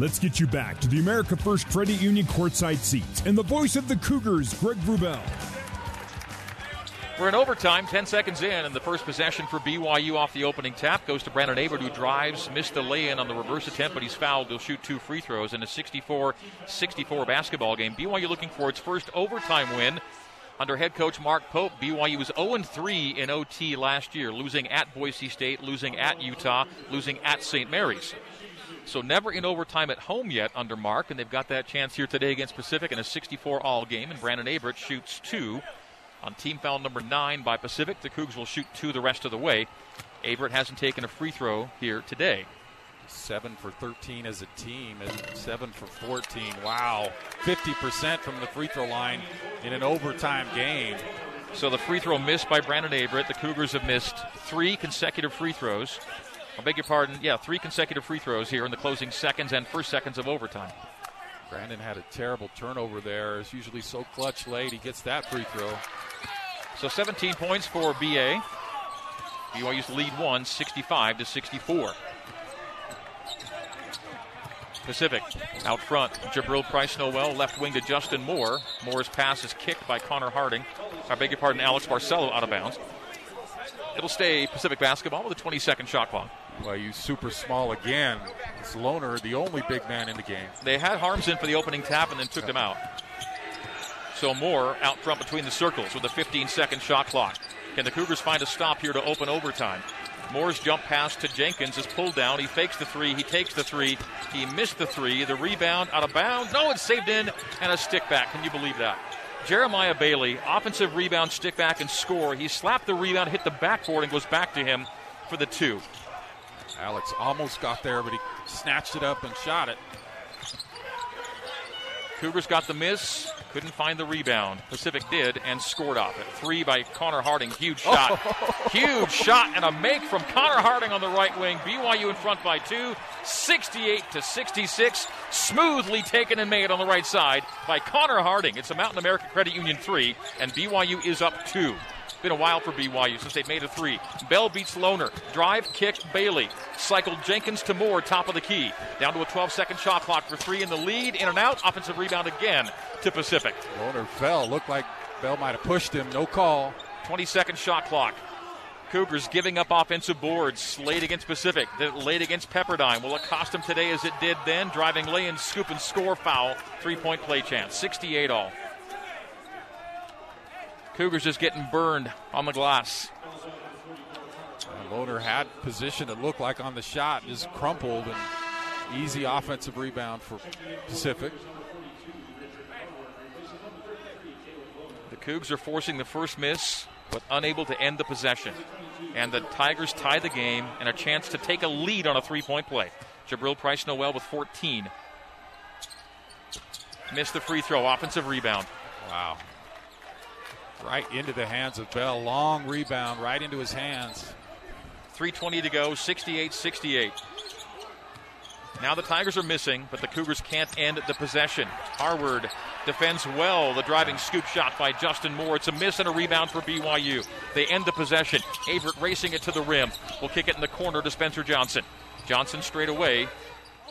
Let's get you back to the America First Credit Union courtside seats and the voice of the Cougars, Greg Wrubell. We're in overtime, 10 seconds in, and the first possession for BYU off the opening tap goes to Brandon Averette, who drives, missed the lay in on the reverse attempt, but he's fouled. He'll shoot two free throws in a 64 64 basketball game. BYU looking for its first overtime win under head coach Mark Pope. BYU was 0 3 in OT last year, losing at Boise State, losing at Utah, losing at St. Mary's. So never in overtime at home yet under Mark, and they've got that chance here today against Pacific in a 64 all game. And Brandon Averette shoots two on team foul number nine by Pacific. The Cougs will shoot two the rest of the way. Averette hasn't taken a free throw here today. Seven for 13 as a team, and seven for 14. Wow. 50% from the free throw line in an overtime game. So the free throw missed by Brandon Averette. The Cougars have missed three consecutive free throws. I beg your pardon. Yeah, three consecutive free throws here in the closing seconds and first seconds of overtime. Brandon had a terrible turnover there. It's usually so clutch late. He gets that free throw. So 17 points for BA. BYU's lead one, 65 to 64. Pacific out front. Jabril Price Noel, left wing to Justin Moore. Moore's pass is kicked by Connor Harding. I beg your pardon, Alex Barcelo out of bounds. It'll stay Pacific basketball with a 20 second shot clock. Well, you super small again. It's Lohner, the only big man in the game. They had Haarms in for the opening tap and then took him out. So Moore out front between the circles with a 15 second shot clock. Can the Cougars find a stop here to open overtime? Moore's jump pass to Jenkins is pulled down. He fakes the three. He takes the three. He missed the three. The rebound out of bounds. No, it's saved in and a stick back. Can you believe that? Jeremiah Bailey, offensive rebound, stick back, and score. He slapped the rebound, hit the backboard, and goes back to him for the two. Alex almost got there, but he snatched it up and shot it. Cougars got the miss. Couldn't find the rebound. Pacific did and scored off it. Three by Connor Harding. Huge shot. Huge shot and a make from Connor Harding on the right wing. BYU in front by two. 68 to 66. Smoothly taken and made on the right side by Connor Harding. It's a Mountain America Credit Union three, and BYU is up two. Been a while for BYU since they've made a three. Bell beats Lohner. Drive, kick, Bailey. Cycled Jenkins to Moore, top of the key. Down to a 12 second shot clock for three in the lead. In and out. Offensive rebound again to Pacific. Lohner fell. Looked like Bell might have pushed him. No call. 20 second shot clock. Cougars giving up offensive boards late against Pacific, late against Pepperdine. Will it cost them today as it did then? Driving lay and scoop and score foul. Three point play chance. 68 all. Cougars just getting burned on the glass. Lohner had position it looked like on the shot, just crumpled and easy offensive rebound for Pacific. The Cougs are forcing the first miss, but unable to end the possession. And the Tigers tie the game and a chance to take a lead on a three point play. Jabril Price Noel with 14. Missed the free throw, offensive rebound. Wow right into the hands of Bell. Long rebound right into his hands. 3.20 to go, 68 68. Now the Tigers are missing, but the Cougars can't end the possession. Harward defends well. The driving scoop shot by Justin Moore. It's a miss and a rebound for BYU. They end the possession. Averette racing it to the rim. Will kick it in the corner to Spencer Johnson. Johnson straight away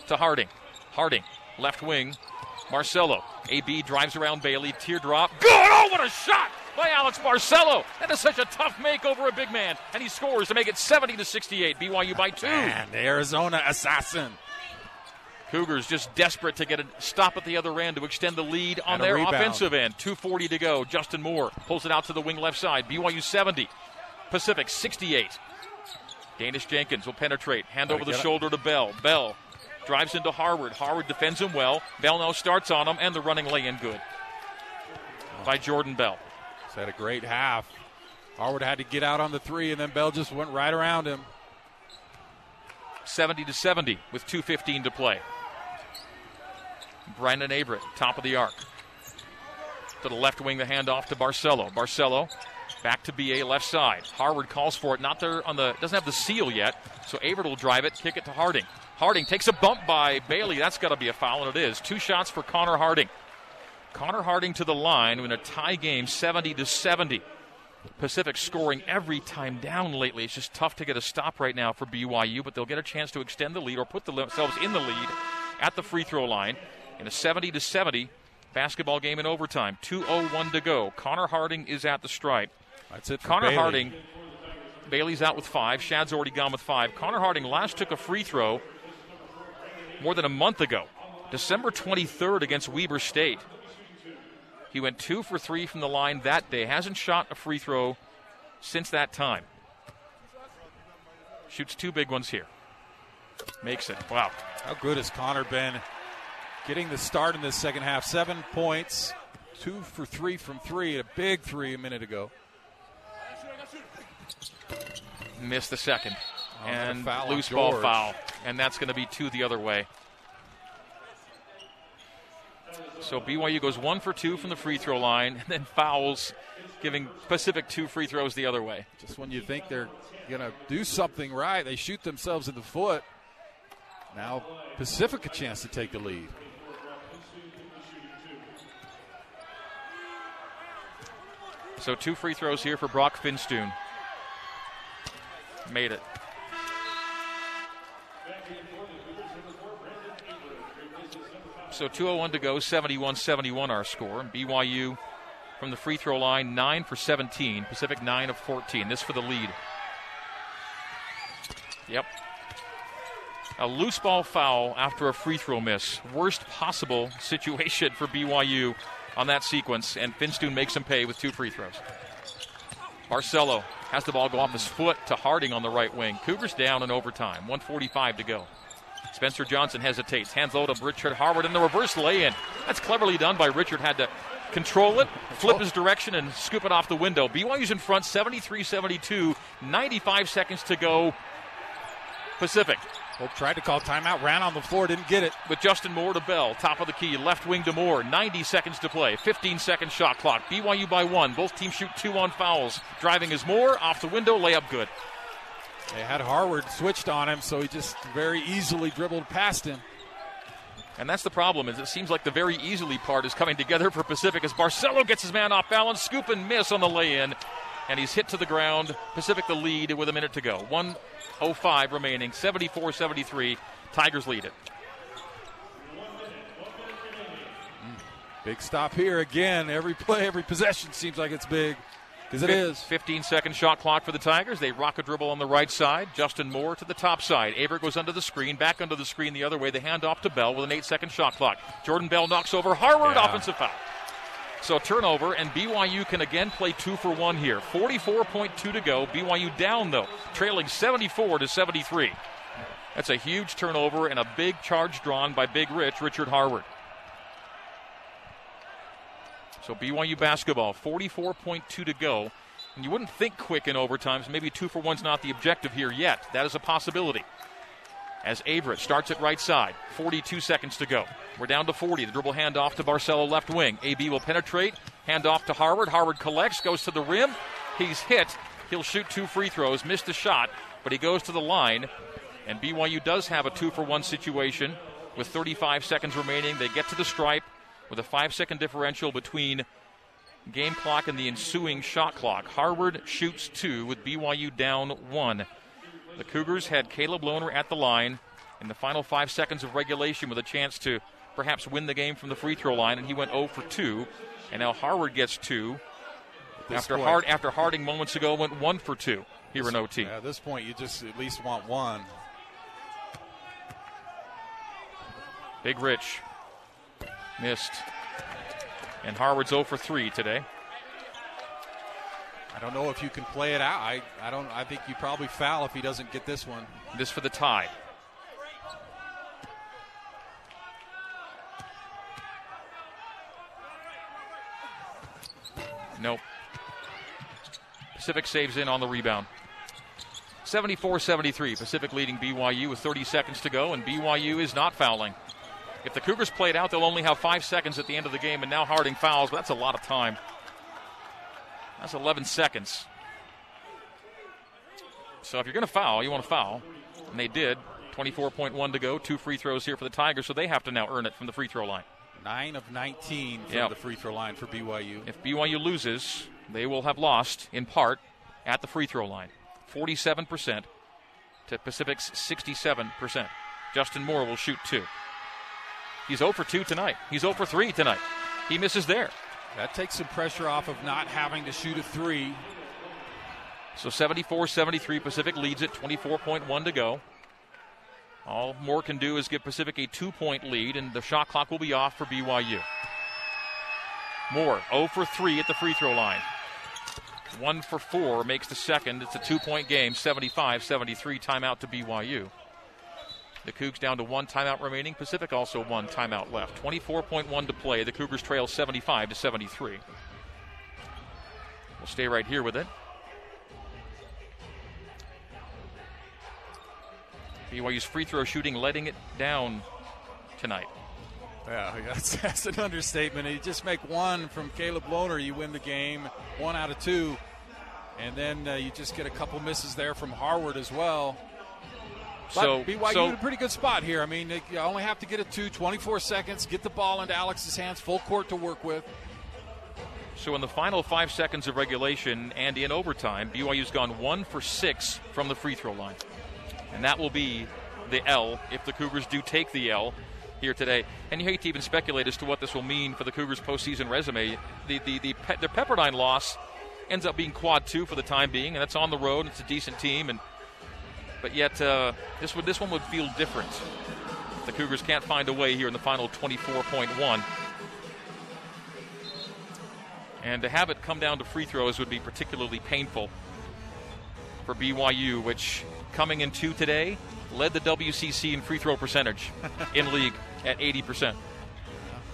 to Harding. Harding, left wing. Barcelo. AB drives around Bailey. Teardrop. Good! Oh, what a shot! By Alex Barcelo. That is such a tough make over a big man, and he scores to make it 70 to 68. BYU by two. And the Arizona assassin. Cougars just desperate to get a stop at the other end to extend the lead on their rebound. offensive end. 240 to go. Justin Moore pulls it out to the wing left side. BYU 70. Pacific 68. Daniss Jenkins will penetrate. Hand over the shoulder it. to Bell. Bell drives into Harward. Harward defends him well. Bell now starts on him, and the running lay in good by Jordan Bell. He's had a great half. Harward had to get out on the three, and then Bell just went right around him. 70 to 70 with 2.15 to play. Brandon Averette, top of the arc. To the left wing, the handoff to Barcelo. Barcelo back to BA left side. Harward calls for it, not there on the, doesn't have the seal yet, so Averette will drive it, kick it to Harding. Harding takes a bump by Bailey. That's got to be a foul, and it is. Two shots for Connor Harding. Connor Harding to the line in a tie game, 70 to 70. Pacific scoring every time down lately. It's just tough to get a stop right now for BYU, but they'll get a chance to extend the lead or put themselves in the lead at the free throw line in a 70 to 70 basketball game in overtime. 2:01 to go. Connor Harding is at the stripe. That's it. Connor Bailey. Harding. Bailey's out with five. Shad's already gone with five. Connor Harding last took a free throw more than a month ago, December 23rd against Weber State. He went two for three from the line that day. Hasn't shot a free throw since that time. Shoots two big ones here. Makes it. Wow. How good has Connor been getting the start in this second half? Seven points, two for three from three, a big three a minute ago. Missed the second. Oh, and foul loose ball foul. And that's going to be two the other way. So BYU goes one for two from the free throw line and then fouls, giving Pacific two free throws the other way. Just when you think they're going to do something right, they shoot themselves in the foot. Now Pacific a chance to take the lead. So two free throws here for Broc Finstuen. Made it. So 201 to go, 71 71 our score. BYU from the free throw line, 9 for 17. Pacific 9 of 14. This for the lead. Yep. A loose ball foul after a free throw miss. Worst possible situation for BYU on that sequence, and Finstuen makes him pay with two free throws. Barcelo has the ball go off his foot to Harding on the right wing. Cougars down in overtime, 145 to go. Spencer Johnson hesitates, hands low to Richard Harward in the reverse lay-in. That's cleverly done by Richard. Had to control it, flip his direction, and scoop it off the window. BYU's in front, 73-72, 95 seconds to go. Pacific Hope tried to call timeout, ran on the floor, didn't get it. with Justin Moore to Bell, top of the key, left wing to Moore, 90 seconds to play, 15 second shot clock. BYU by one. Both teams shoot two on fouls. Driving is Moore, off the window, layup good. They had Harward switched on him, so he just very easily dribbled past him. And that's the problem, is it seems like the very easily part is coming together for Pacific as Barcelo gets his man off balance, scoop and miss on the lay-in, and he's hit to the ground. Pacific the lead with a minute to go. 105 remaining, 74-73. Tigers lead it. Mm. Big stop here again. Every play, every possession seems like it's big. Because it is. 15 second shot clock for the Tigers. They rock a dribble on the right side. Justin Moore to the top side. Aber goes under the screen, back under the screen the other way. They hand off to Bell with an eight second shot clock. Jordan Bell knocks over Harward. Yeah. Offensive foul. So turnover, and BYU can again play two for one here. 44.2 to go. BYU down though, trailing 74 to 73. That's a huge turnover and a big charge drawn by Big Rich, Richard Harward. So BYU basketball, 44.2 to go. And you wouldn't think quick in overtime, so maybe two for one's not the objective here yet. That is a possibility. As Averette starts at right side, 42 seconds to go. We're down to 40. The dribble handoff to Barcelo left wing. AB will penetrate, Handoff to Harward. Harward collects, goes to the rim. He's hit. He'll shoot two free throws, missed the shot, but he goes to the line. And BYU does have a two for one situation with 35 seconds remaining. They get to the stripe with a five second differential between game clock and the ensuing shot clock. Harward shoots two with BYU down one. The Cougars had Caleb Lohner at the line in the final five seconds of regulation with a chance to perhaps win the game from the free throw line, and he went 0 for 2. And now Harward gets two after point- Hard after Harding moments ago went 1 for 2 here in OT. At this point, you just at least want one. Big Rich missed. And Harward's 0 for 3 today. I don't know if you can play it out. I, I don't. I think you probably foul if he doesn't get this one. This for the tie. Nope. Pacific saves in on the rebound. 74 73. Pacific leading BYU with 30 seconds to go, and BYU is not fouling. If the Cougars played out, they'll only have five seconds at the end of the game, and now Harding fouls, but that's a lot of time. That's 11 seconds. So if you're going to foul, you want to foul. And they did. 24.1 to go. Two free throws here for the Tigers, so they have to now earn it from the free throw line. Nine of 19 from Yep. the free throw line for BYU. If BYU loses, they will have lost in part at the free throw line. 47% to Pacific's 67%. Justin Moore will shoot two. He's 0 for 2 tonight. He's 0 for 3 tonight. He misses there. That takes some pressure off of not having to shoot a three. So 74 73, Pacific leads it, 24.1 to go. All Moore can do is give Pacific a two point lead, and the shot clock will be off for BYU. Moore 0 for 3 at the free throw line. 1 for 4 makes the second. It's a two point game, 75 73, timeout to BYU. The Cougs down to one timeout remaining. Pacific also one timeout left. 24.1 to play. The Cougars trail 75 to 73. We'll stay right here with it. BYU's free throw shooting letting it down tonight. Yeah, that's, that's an understatement. You just make one from Caleb Lohner, you win the game, one out of two. And then uh, you just get a couple misses there from Harward as well. But So, BYU so in a pretty good spot here. I mean, they- you only have to get it to 24 seconds, get the ball into Alex's hands, full court to work with. So in the final five seconds of regulation and in overtime, BYU's gone one for six from the free throw line. And that will be the L if the Cougars do take the L here today. And you hate to even speculate as to what this will mean for the Cougars' postseason resume. The the the, Pe- the Pepperdine loss ends up being quad two for the time being, and that's on the road. It's a decent team, and but yet uh, this would this one would feel different. The Cougars can't find a way here in the final 24.1. And to have it come down to free throws would be particularly painful for BYU, which coming in two today led the WCC in free throw percentage in league at 80%.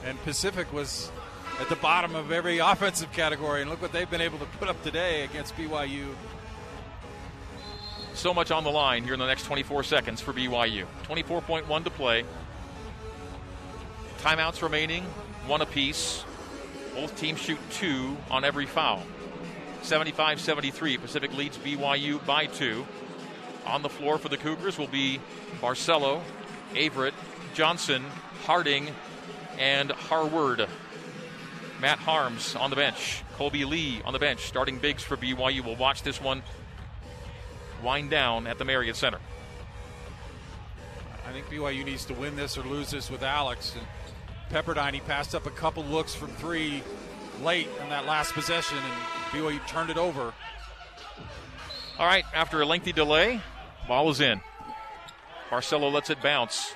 And Pacific was at the bottom of every offensive category. And look what they've been able to put up today against BYU. So much on the line here in the next 24 seconds for BYU. 24.1 to play. Timeouts remaining, one apiece. Both teams shoot two on every foul. 75 73. Pacific leads BYU by two. On the floor for the Cougars will be Barcelo, Averette, Johnson, Harding, and Harward. Matt Haarms on the bench. Kolby Lee on the bench. Starting bigs for BYU. We'll watch this one wind down at the Marriott Center. I think BYU needs to win this or lose this with Alex. And Pepperdine, he passed up a couple looks from three late in that last possession, and BYU turned it over. All right, after a lengthy delay, ball is in. Barcelo lets it bounce.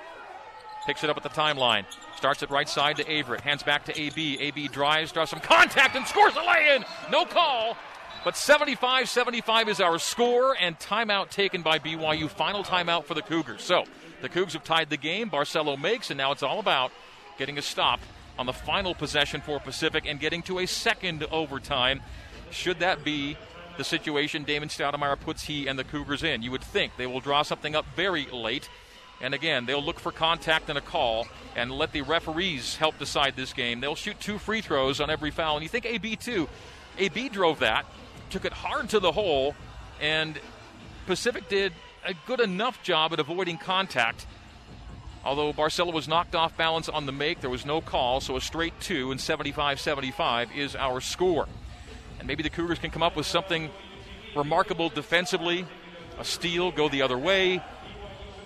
Picks it up at the timeline. Starts it right side to Averette. Hands back to AB. AB drives, draws some contact, and scores a lay in. No call. But 75 75 is our score, and timeout taken by BYU. Final timeout for the Cougars. So the Cougs have tied the game. Barcelo makes, and now it's all about getting a stop on the final possession for Pacific and getting to a second overtime. Should that be the situation Damon Stoudamire puts he and the Cougars in? You would think they will draw something up very late. And again, they'll look for contact and a call and let the referees help decide this game. They'll shoot two free throws on every foul. And you think AB, too. AB drove that, took it hard to the hole, and Pacific did a good enough job at avoiding contact. Although Barcelo was knocked off balance on the make, there was no call, so a straight two and 75 75 is our score. And maybe the Cougars can come up with something remarkable defensively, a steal, go the other way.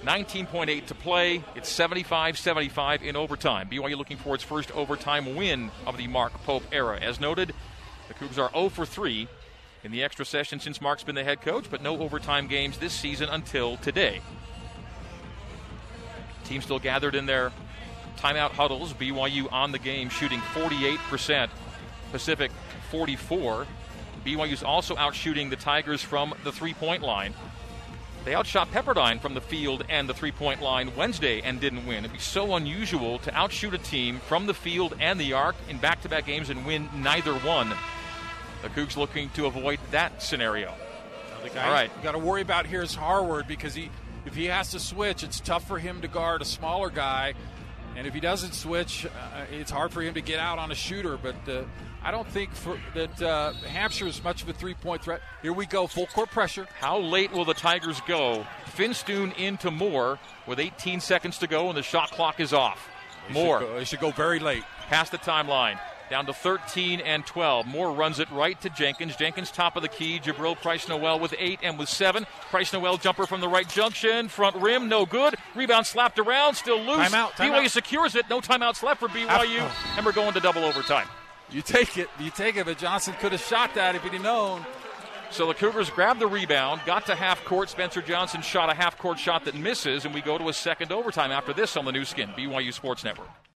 19.8 to play. It's 75 75 in overtime. BYU looking for its first overtime win of the Mark Pope era. As noted, the Cougars are 0 for 3 in the extra session since Mark's been the head coach, but no overtime games this season until today. Team still gathered in their timeout huddles. BYU on the game, shooting 48%. Pacific 44. BYU's also out shooting the Tigers from the three point line. They outshot Pepperdine from the field and the three point line Wednesday and didn't win. It'd be so unusual to outshoot a team from the field and the arc in back to back games and win neither one. The Cougs looking to avoid that scenario. All right. you got to worry about here is Harward because he, if he has to switch, it's tough for him to guard a smaller guy, and if he doesn't switch, uh, it's hard for him to get out on a shooter. But uh, I don't think for, that uh, Hampshire is much of a three-point threat. Here we go, full court pressure. How late will the Tigers go? Finstuen into Moore with 18 seconds to go, and the shot clock is off. They Moore should go, they should go very late. past the timeline. Down to 13 and 12. Moore runs it right to Jenkins. Jenkins top of the key. Jabril Price Noel with eight and with seven. Price Noel jumper from the right junction. Front rim, no good. Rebound slapped around, still loose. Timeout, timeout. BYU secures it. No timeouts left for BYU. And we're going to double overtime. You take it. You take it, but Johnson could have shot that if he'd known. So the Cougars grab the rebound, got to half court. Spencer Johnson shot a half court shot that misses, and we go to a second overtime after this on the new skin, BYU Sports Network.